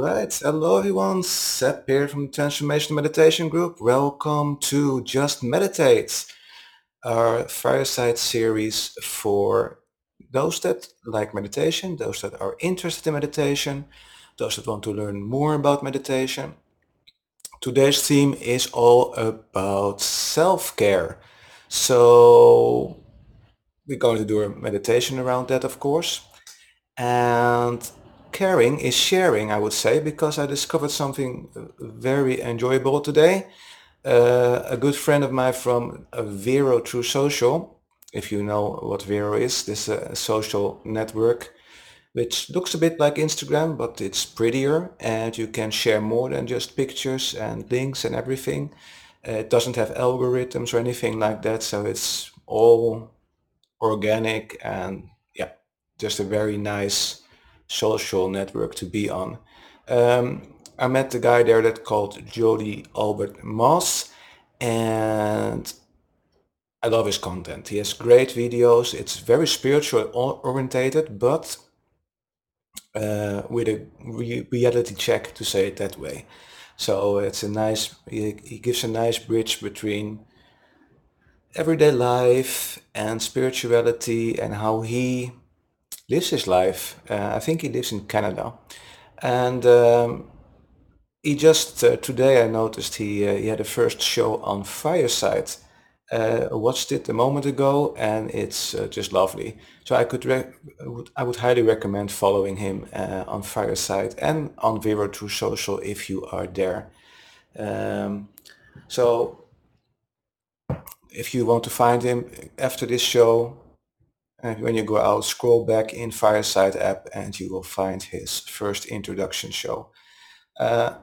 right. Hello, everyone. Seb here from the Transformation Meditation Group. Welcome to Just Meditate, our fireside series for those that like meditation, those that are interested in meditation, those that want to learn more about meditation. Today's theme is all about self-care. So we're going to do a meditation around that, of course. And caring is sharing, I would say, because I discovered something uh, very enjoyable today. Uh, a good friend of mine from uh, Vero True Social, if you know what Vero is, this uh, social network, which looks a bit like Instagram, but it's prettier and you can share more than just pictures and links and everything. Uh, it doesn't have algorithms or anything like that, so it's all organic and yeah, just a very nice social network to be on. Um, I met the guy there that called Jody Albert Moss and I love his content. He has great videos. It's very spiritual orientated, but uh, with a re reality check to say it that way. So it's a nice, he, he gives a nice bridge between everyday life and spirituality and how he lives his life. Uh, I think he lives in Canada. And um, he just, uh, today I noticed he, uh, he had a first show on Fireside. Uh, watched it a moment ago and it's uh, just lovely. So I could, would, I would highly recommend following him uh, on Fireside and on Vero True Social if you are there. Um, so if you want to find him after this show, and when you go out, scroll back in Fireside app and you will find his first introduction show. Uh,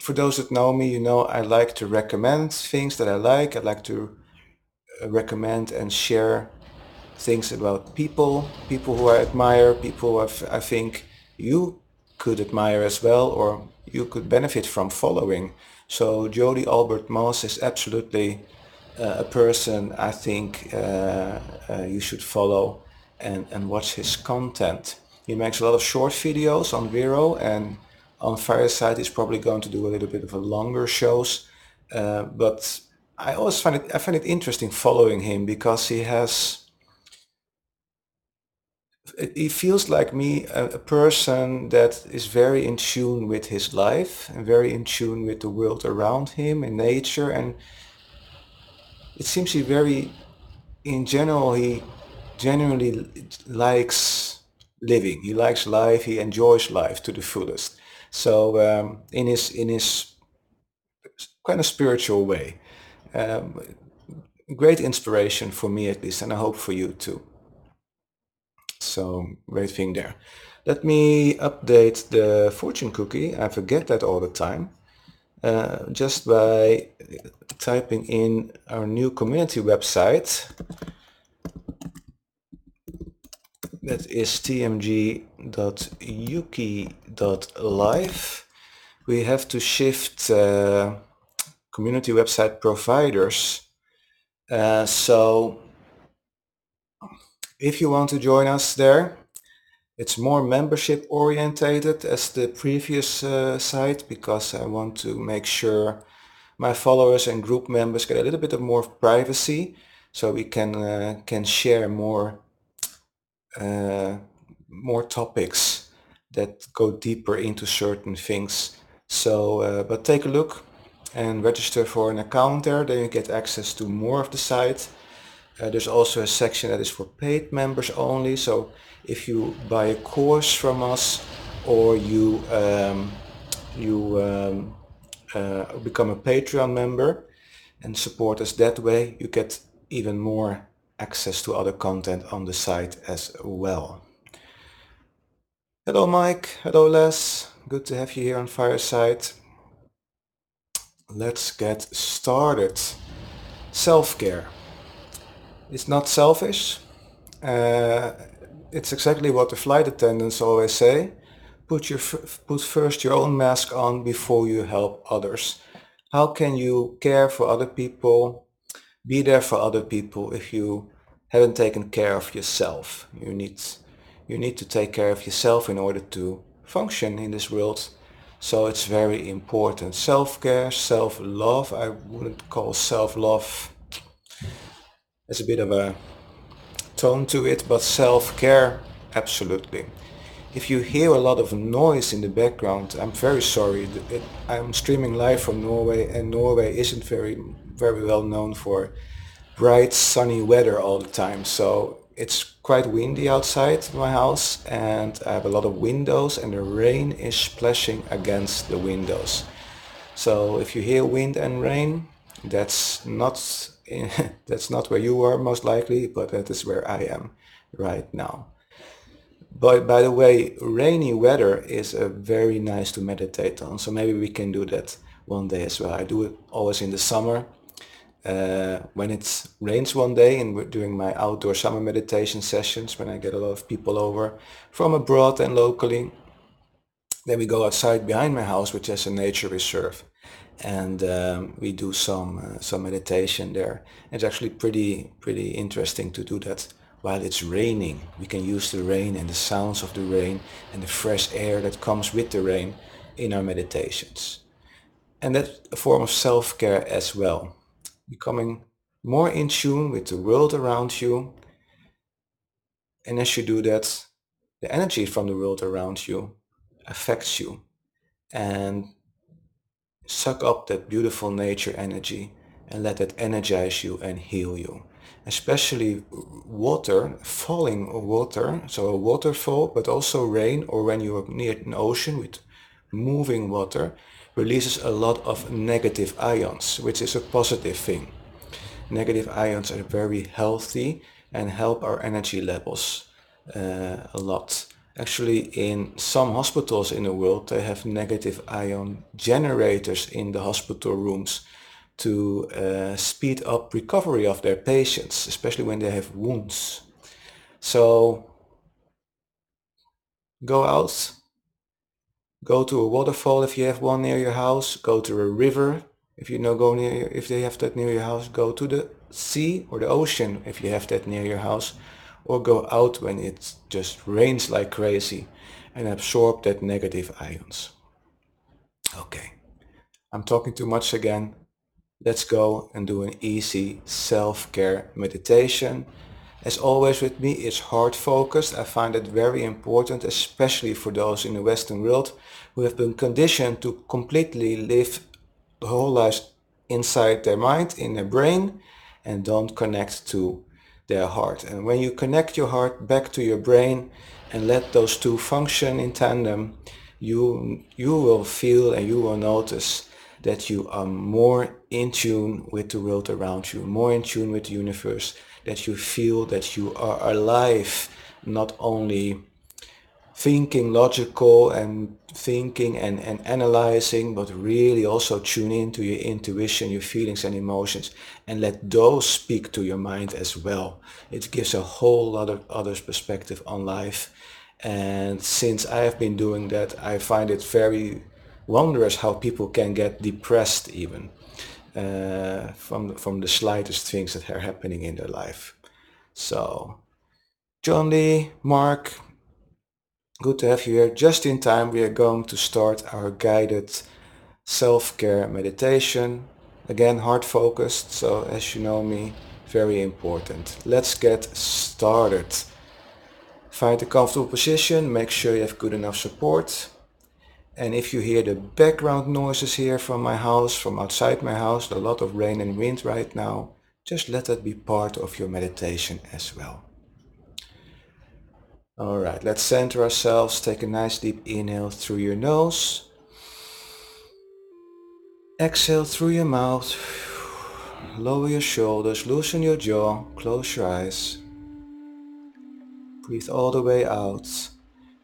for those that know me, you know I like to recommend things that I like. I like to uh, recommend and share things about people, people who I admire, people who I think you could admire as well or you could benefit from following. So Jody Albert Moss is absolutely a person I think uh, uh, you should follow and, and watch his content. He makes a lot of short videos on Vero and on Fireside he's probably going to do a little bit of a longer shows. Uh, but I always find it I find it interesting following him because he has he feels like me a, a, person that is very in tune with his life and very in tune with the world around him and nature and it seems he very, in general, he genuinely likes living. He likes life. He enjoys life to the fullest. So um, in his in his kind of spiritual way, um, great inspiration for me at least, and I hope for you too. So great thing there. Let me update the fortune cookie. I forget that all the time. Uh, just by typing in our new community website that is tmg.uki.live we have to shift uh, community website providers. Uh, so if you want to join us there it's more membership orientated as the previous uh, site because I want to make sure my followers and group members get a little bit of more privacy so we can uh, can share more uh, more topics that go deeper into certain things. So uh, but take a look and register for an account there. Then you get access to more of the site uh, there's also a section that is for paid members only so if you buy a course from us or you um, you um, uh, become a Patreon member and support us that way, you get even more access to other content on the site as well. Hello Mike, hello Les, good to have you here on Fireside. Let's get started. Self-care. It's not selfish. Uh, it's exactly what the flight attendants always say. Put your put first your own mask on before you help others. How can you care for other people, be there for other people if you haven't taken care of yourself? You need you need to take care of yourself in order to function in this world. So it's very important. Self-care, self-love, I wouldn't call self-love, there's a bit of a tone to it, but self-care, absolutely. If you hear a lot of noise in the background, I'm very sorry. I'm streaming live from Norway and Norway isn't very, very well known for bright sunny weather all the time. So it's quite windy outside my house and I have a lot of windows and the rain is splashing against the windows. So if you hear wind and rain, that's not that's not where you are most likely, but that is where I am right now. But by the way, rainy weather is a very nice to meditate on. So maybe we can do that one day as well. I do it always in the summer uh, when it rains one day and during my outdoor summer meditation sessions when I get a lot of people over from abroad and locally then we go outside behind my house which is a nature reserve and um, we do some uh, some meditation there. It's actually pretty pretty interesting to do that. While it's raining we can use the rain and the sounds of the rain and the fresh air that comes with the rain in our meditations. And that's a form of self-care as well. Becoming more in tune with the world around you. And as you do that, the energy from the world around you affects you. And suck up that beautiful nature energy and let that energize you and heal you. Especially water, falling water, so a waterfall, but also rain or when you are near an ocean with moving water, releases a lot of negative ions, which is a positive thing. Negative ions are very healthy and help our energy levels uh, a lot. Actually, in some hospitals in the world, they have negative ion generators in the hospital rooms to uh, speed up recovery of their patients, especially when they have wounds. So go out, Go to a waterfall if you have one near your house. Go to a river if you know go near if they have that near your house. Go to the sea or the ocean if you have that near your house. Or go out when it just rains like crazy and absorb that negative ions. Okay, I'm talking too much again. Let's go and do an easy self-care meditation. As always with me, it's heart focused. I find it very important, especially for those in the Western world who have been conditioned to completely live the whole life inside their mind, in their brain, and don't connect to their heart. And when you connect your heart back to your brain and let those two function in tandem, you, you will feel and you will notice that you are more in tune with the world around you, more in tune with the universe, that you feel that you are alive, not only thinking logical and thinking and, and analyzing, but really also tune into your intuition, your feelings and emotions, and let those speak to your mind as well. It gives a whole lot of others perspective on life. And since I have been doing that, I find it very wondrous how people can get depressed even uh, from from the slightest things that are happening in their life. So, John Lee, Mark, good to have you here. Just in time, we are going to start our guided self-care meditation. Again, heart focused. So, as you know me, very important. Let's get started. Find a comfortable position. Make sure you have good enough support. And if you hear the background noises here from my house, from outside my house, a lot of rain and wind right now, just let that be part of your meditation as well. All right, let's center ourselves. Take a nice deep inhale through your nose. Exhale through your mouth. Lower your shoulders, loosen your jaw, close your eyes. Breathe all the way out.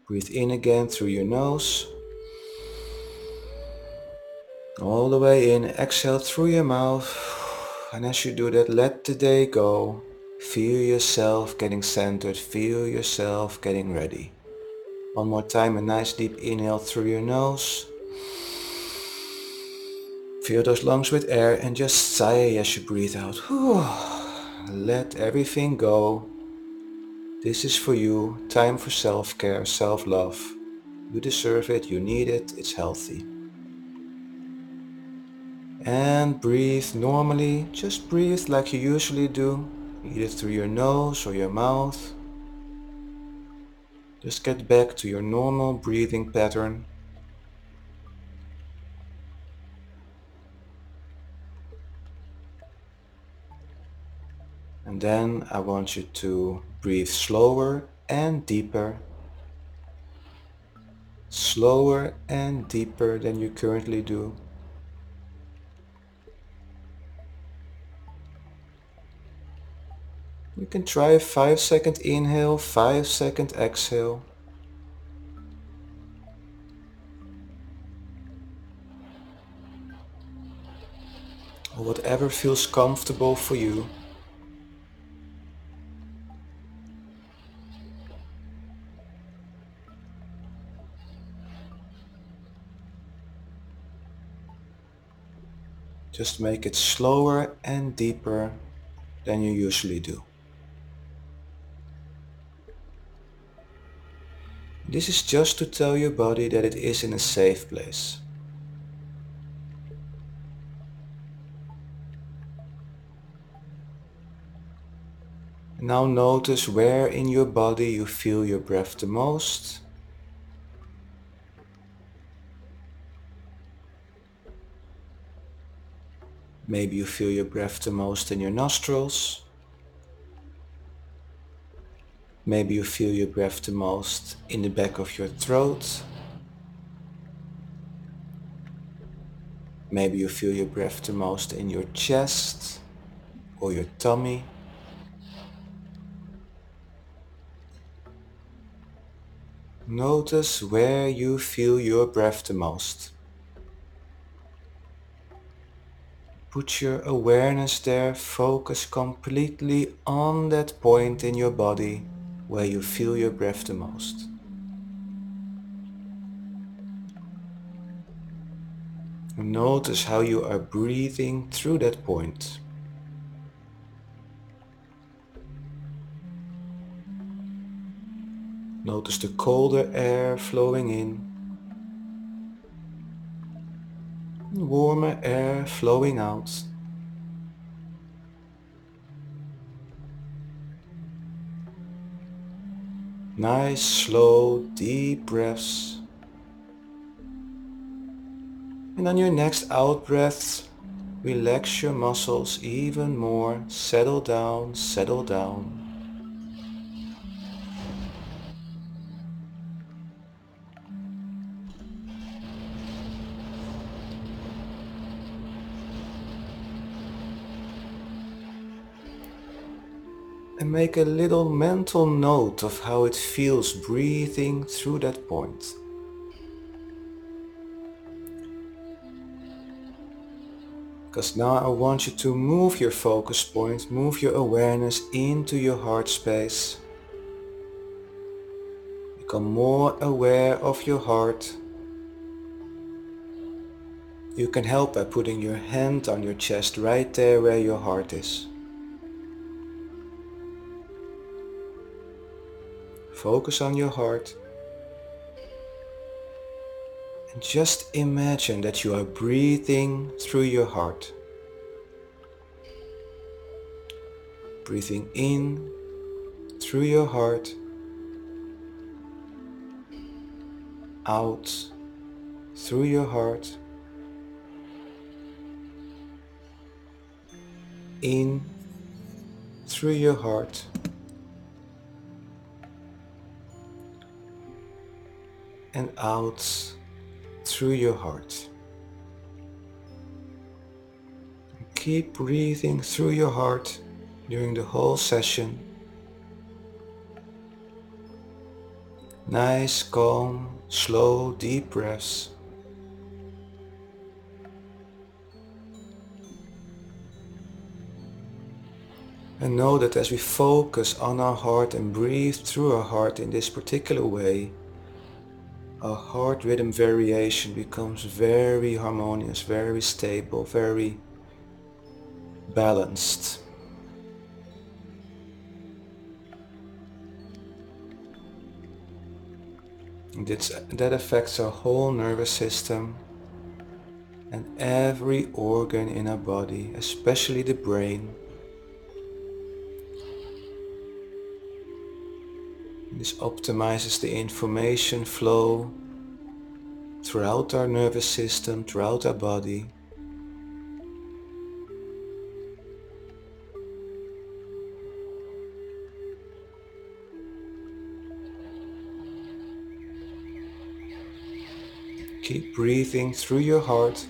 Breathe in again through your nose. All the way in, exhale through your mouth. And as you do that, let the day go. Feel yourself getting centered. Feel yourself getting ready. One more time, a nice deep inhale through your nose. Fill those lungs with air and just sigh as you breathe out. Let everything go. This is for you. Time for self-care, self-love. You deserve it, you need it, it's healthy. And breathe normally, just breathe like you usually do, either through your nose or your mouth. Just get back to your normal breathing pattern. And then I want you to breathe slower and deeper. Slower and deeper than you currently do. You can try a 5 second inhale, 5 second exhale. Or whatever feels comfortable for you. Just make it slower and deeper than you usually do. This is just to tell your body that it is in a safe place. Now notice where in your body you feel your breath the most. Maybe you feel your breath the most in your nostrils. Maybe you feel your breath the most in the back of your throat. Maybe you feel your breath the most in your chest or your tummy. Notice where you feel your breath the most. Put your awareness there, focus completely on that point in your body where you feel your breath the most. Notice how you are breathing through that point. Notice the colder air flowing in, warmer air flowing out. Nice, slow, deep breaths. And on your next out breath, relax your muscles even more. Settle down, settle down. Make a little mental note of how it feels breathing through that point. Because now I want you to move your focus point, move your awareness into your heart space. Become more aware of your heart. You can help by putting your hand on your chest right there where your heart is. Focus on your heart. And just imagine that you are breathing through your heart. Breathing in through your heart. Out through your heart. In through your heart. And out through your heart. Keep breathing through your heart during the whole session. Nice, calm, slow, deep breaths. And know that as we focus on our heart and breathe through our heart in this particular way, a heart rhythm variation becomes very harmonious, very stable, very balanced. It's, that affects our whole nervous system and every organ in our body, especially the brain. This optimizes the information flow throughout our nervous system, throughout our body. Keep breathing through your heart.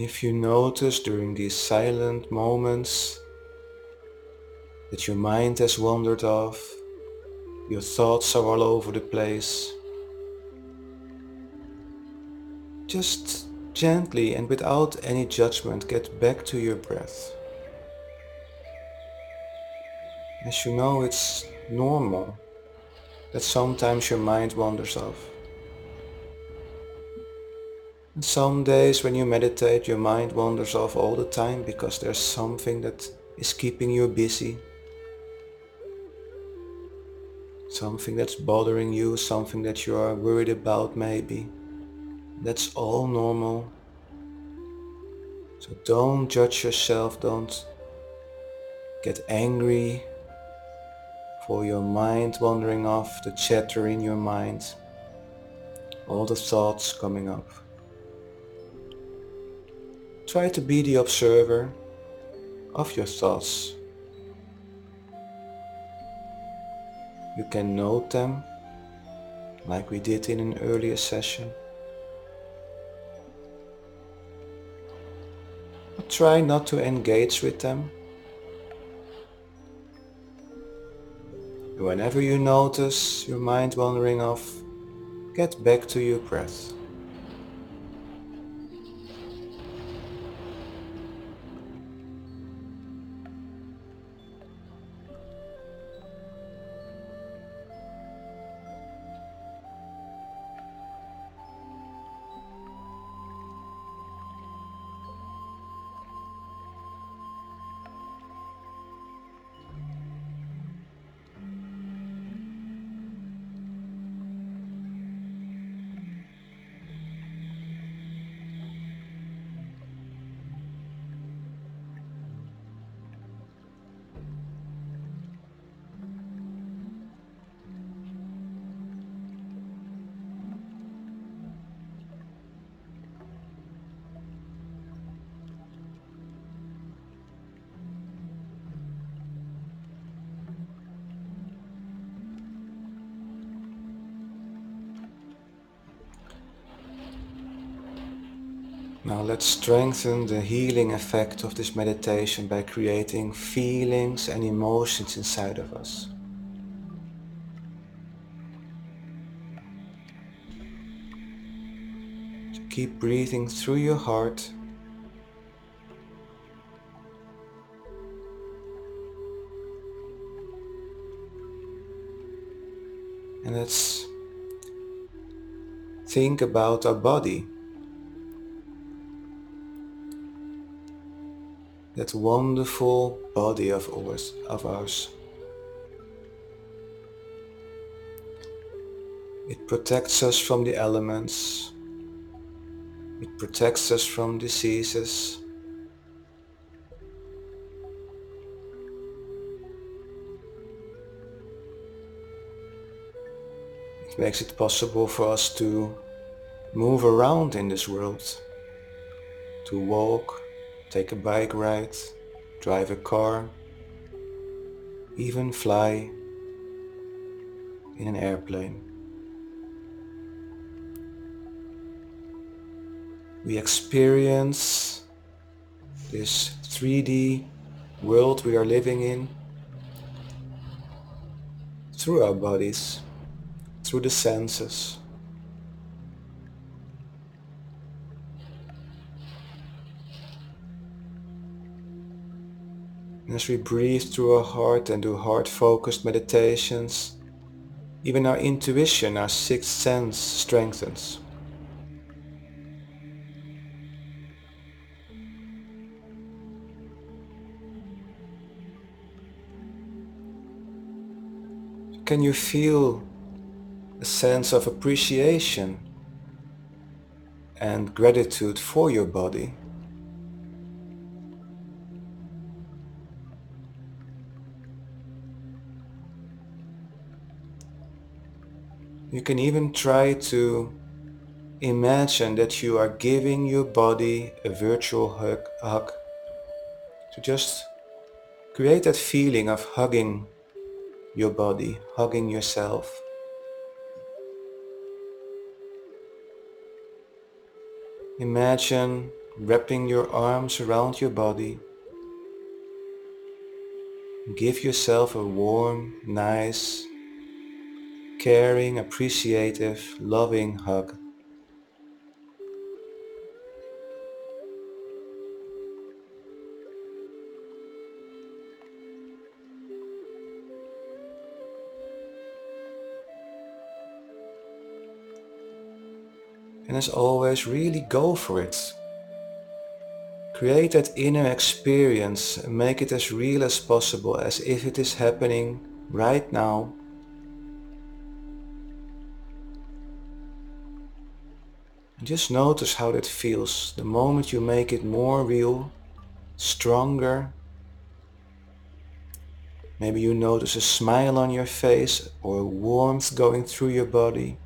If you notice during these silent moments that your mind has wandered off, your thoughts are all over the place, just gently and without any judgment get back to your breath. As you know, it's normal that sometimes your mind wanders off. Some days when you meditate your mind wanders off all the time because there's something that is keeping you busy. Something that's bothering you, something that you are worried about maybe. That's all normal. So don't judge yourself, don't get angry for your mind wandering off, the chatter in your mind, all the thoughts coming up. Try to be the observer of your thoughts. You can note them like we did in an earlier session. But try not to engage with them. Whenever you notice your mind wandering off, get back to your breath. Now let's strengthen the healing effect of this meditation by creating feelings and emotions inside of us. So keep breathing through your heart. And let's think about our body. That wonderful body of ours, of ours. It protects us from the elements. It protects us from diseases. It makes it possible for us to move around in this world, to walk, take a bike ride, drive a car, even fly in an airplane. We experience this 3D world we are living in through our bodies, through the senses. And as we breathe through our heart and do heart-focused meditations, even our intuition, our sixth sense strengthens. Can you feel a sense of appreciation and gratitude for your body? You can even try to imagine that you are giving your body a virtual hug, hug to just create that feeling of hugging your body, hugging yourself. Imagine wrapping your arms around your body. Give yourself a warm, nice, caring, appreciative, loving hug. And as always, really go for it. Create that inner experience and make it as real as possible as if it is happening right now And just notice how that feels the moment you make it more real, stronger. Maybe you notice a smile on your face or warmth going through your body.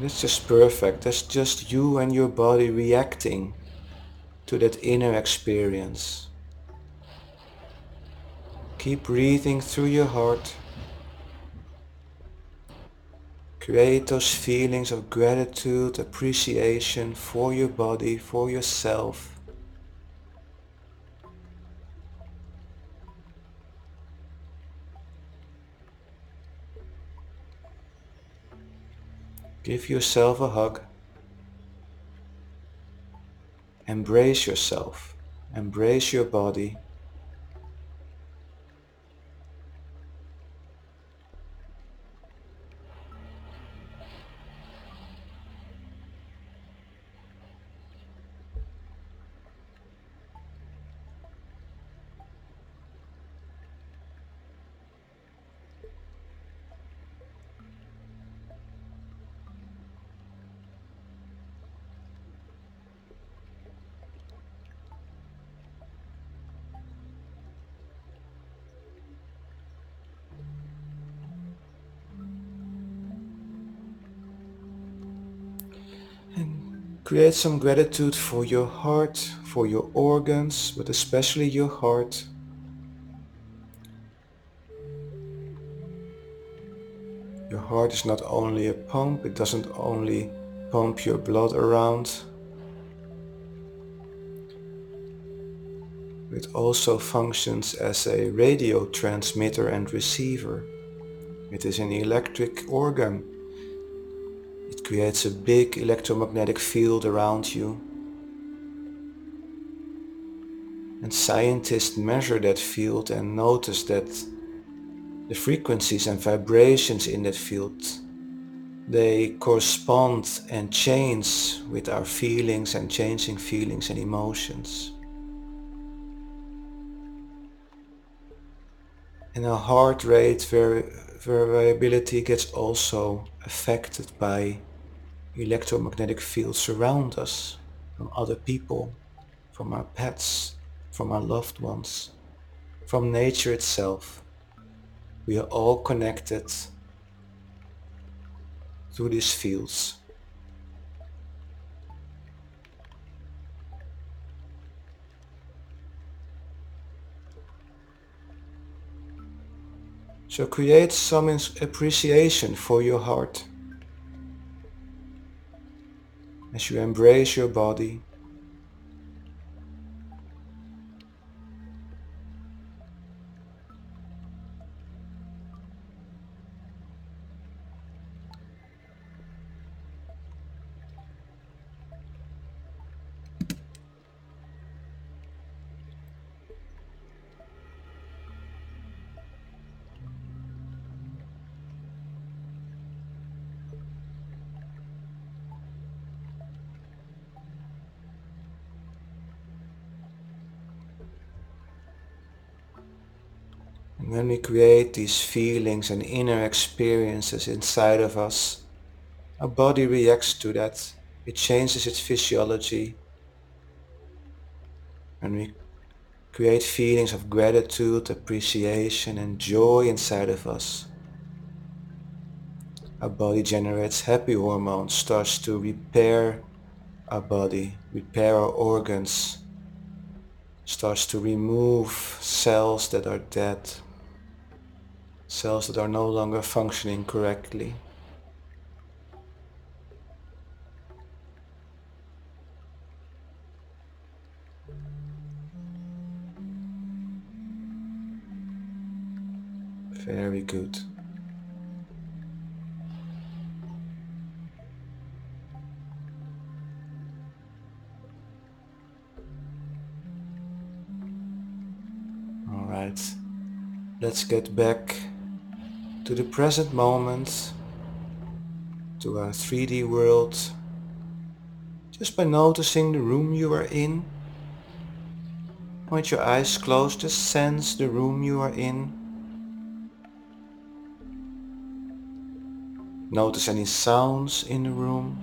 That's just perfect. That's just you and your body reacting to that inner experience. Keep breathing through your heart. Create those feelings of gratitude, appreciation for your body, for yourself. Give yourself a hug. Embrace yourself. Embrace your body. Create some gratitude for your heart, for your organs, but especially your heart. Your heart is not only a pump, it doesn't only pump your blood around, it also functions as a radio transmitter and receiver. It is an electric organ creates a big electromagnetic field around you. And scientists measure that field and notice that the frequencies and vibrations in that field they correspond and change with our feelings and changing feelings and emotions. And our heart rate variability gets also affected by electromagnetic fields surround us, from other people, from our pets, from our loved ones, from nature itself. We are all connected through these fields. So create some appreciation for your heart. As you embrace your body. Create these feelings and inner experiences inside of us, our body reacts to that. It changes its physiology. And we create feelings of gratitude, appreciation and joy inside of us. Our body generates happy hormones, starts to repair our body, repair our organs, starts to remove cells that are dead cells that are no longer functioning correctly. Very good. All right. Let's get back to the present moment, to our 3D world, just by noticing the room you are in. With your eyes closed, just sense the room you are in. Notice any sounds in the room.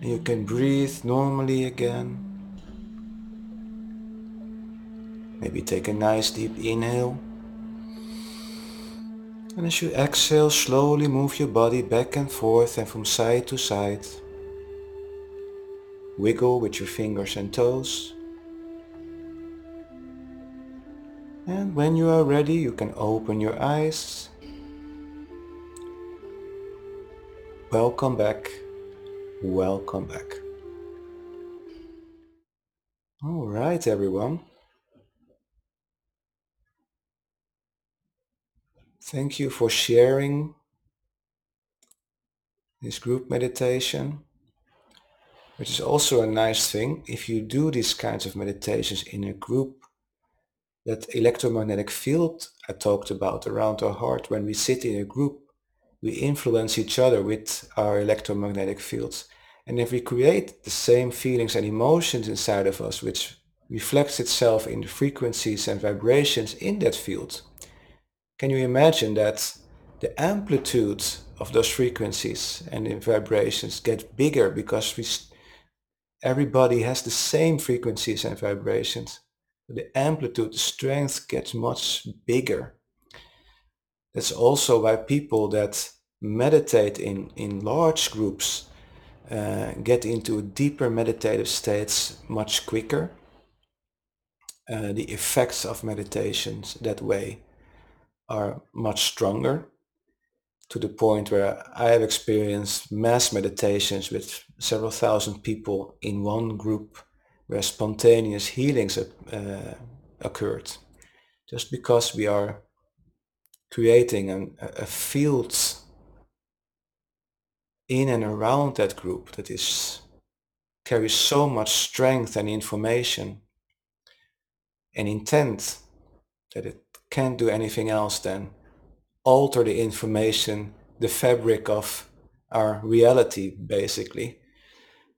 You can breathe normally again. Maybe take a nice deep inhale. And as you exhale, slowly move your body back and forth and from side to side. Wiggle with your fingers and toes. And when you are ready, you can open your eyes. Welcome back. Welcome back. All right, everyone. Thank you for sharing this group meditation, which is also a nice thing. If you do these kinds of meditations in a group, that electromagnetic field I talked about around our heart, when we sit in a group, we influence each other with our electromagnetic fields. And if we create the same feelings and emotions inside of us, which reflects itself in the frequencies and vibrations in that field, can you imagine that the amplitudes of those frequencies and the vibrations get bigger because we, everybody has the same frequencies and vibrations. The amplitude, the strength gets much bigger. That's also why people that meditate in, in large groups uh, get into deeper meditative states much quicker. Uh, the effects of meditations that way are much stronger to the point where I have experienced mass meditations with several thousand people in one group where spontaneous healings uh, occurred. Just because we are creating an, a field in and around that group that is carries so much strength and information and intent that it can't do anything else than alter the information, the fabric of our reality, basically.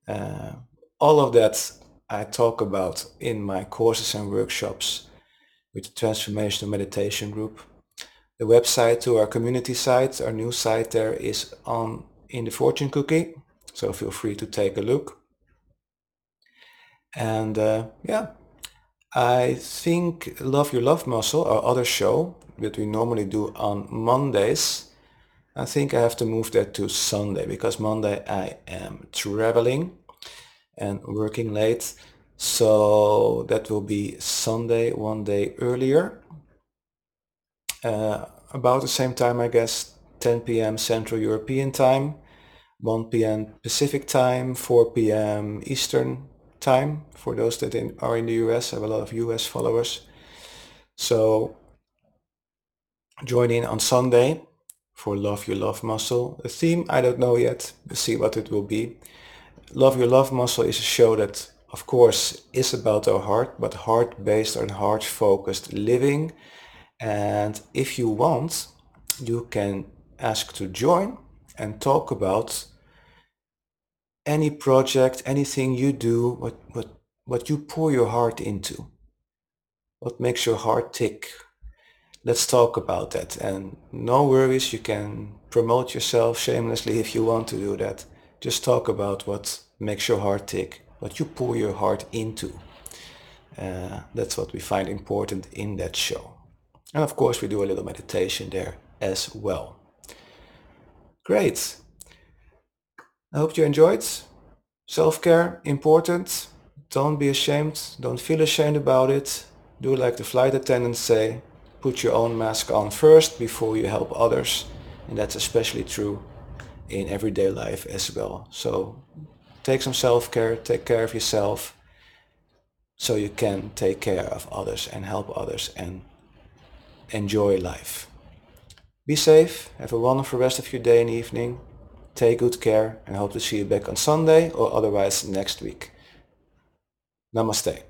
Uh, all of that I talk about in my courses and workshops with the Transformational Meditation Group. The website to our community site, our new site there is on in the fortune cookie, so feel free to take a look. And uh, yeah, I think Love Your Love Muscle, our other show that we normally do on Mondays, I think I have to move that to Sunday because Monday I am traveling and working late. So that will be Sunday one day earlier. Uh, about the same time, I guess, 10 p.m. Central European time, 1 p.m. Pacific time, 4 p.m. Eastern time for those that in, are in the US. I have a lot of US followers. So join in on Sunday for Love Your Love Muscle. The theme, I don't know yet. We'll see what it will be. Love Your Love Muscle is a show that, of course, is about our heart, but heart-based and heart-focused living. And if you want, you can ask to join and talk about any project, anything you do, what, what, what you pour your heart into. What makes your heart tick? Let's talk about that. And no worries, you can promote yourself shamelessly if you want to do that. Just talk about what makes your heart tick, what you pour your heart into. Uh, that's what we find important in that show. And of course we do a little meditation there as well. Great. I hope you enjoyed. Self-care, important. Don't be ashamed. Don't feel ashamed about it. Do like the flight attendants say. Put your own mask on first before you help others. And that's especially true in everyday life as well. So take some self-care, take care of yourself so you can take care of others and help others and enjoy life. Be safe, have a wonderful rest of your day and evening. Take good care and hope to see you back on Sunday or otherwise next week. Namaste.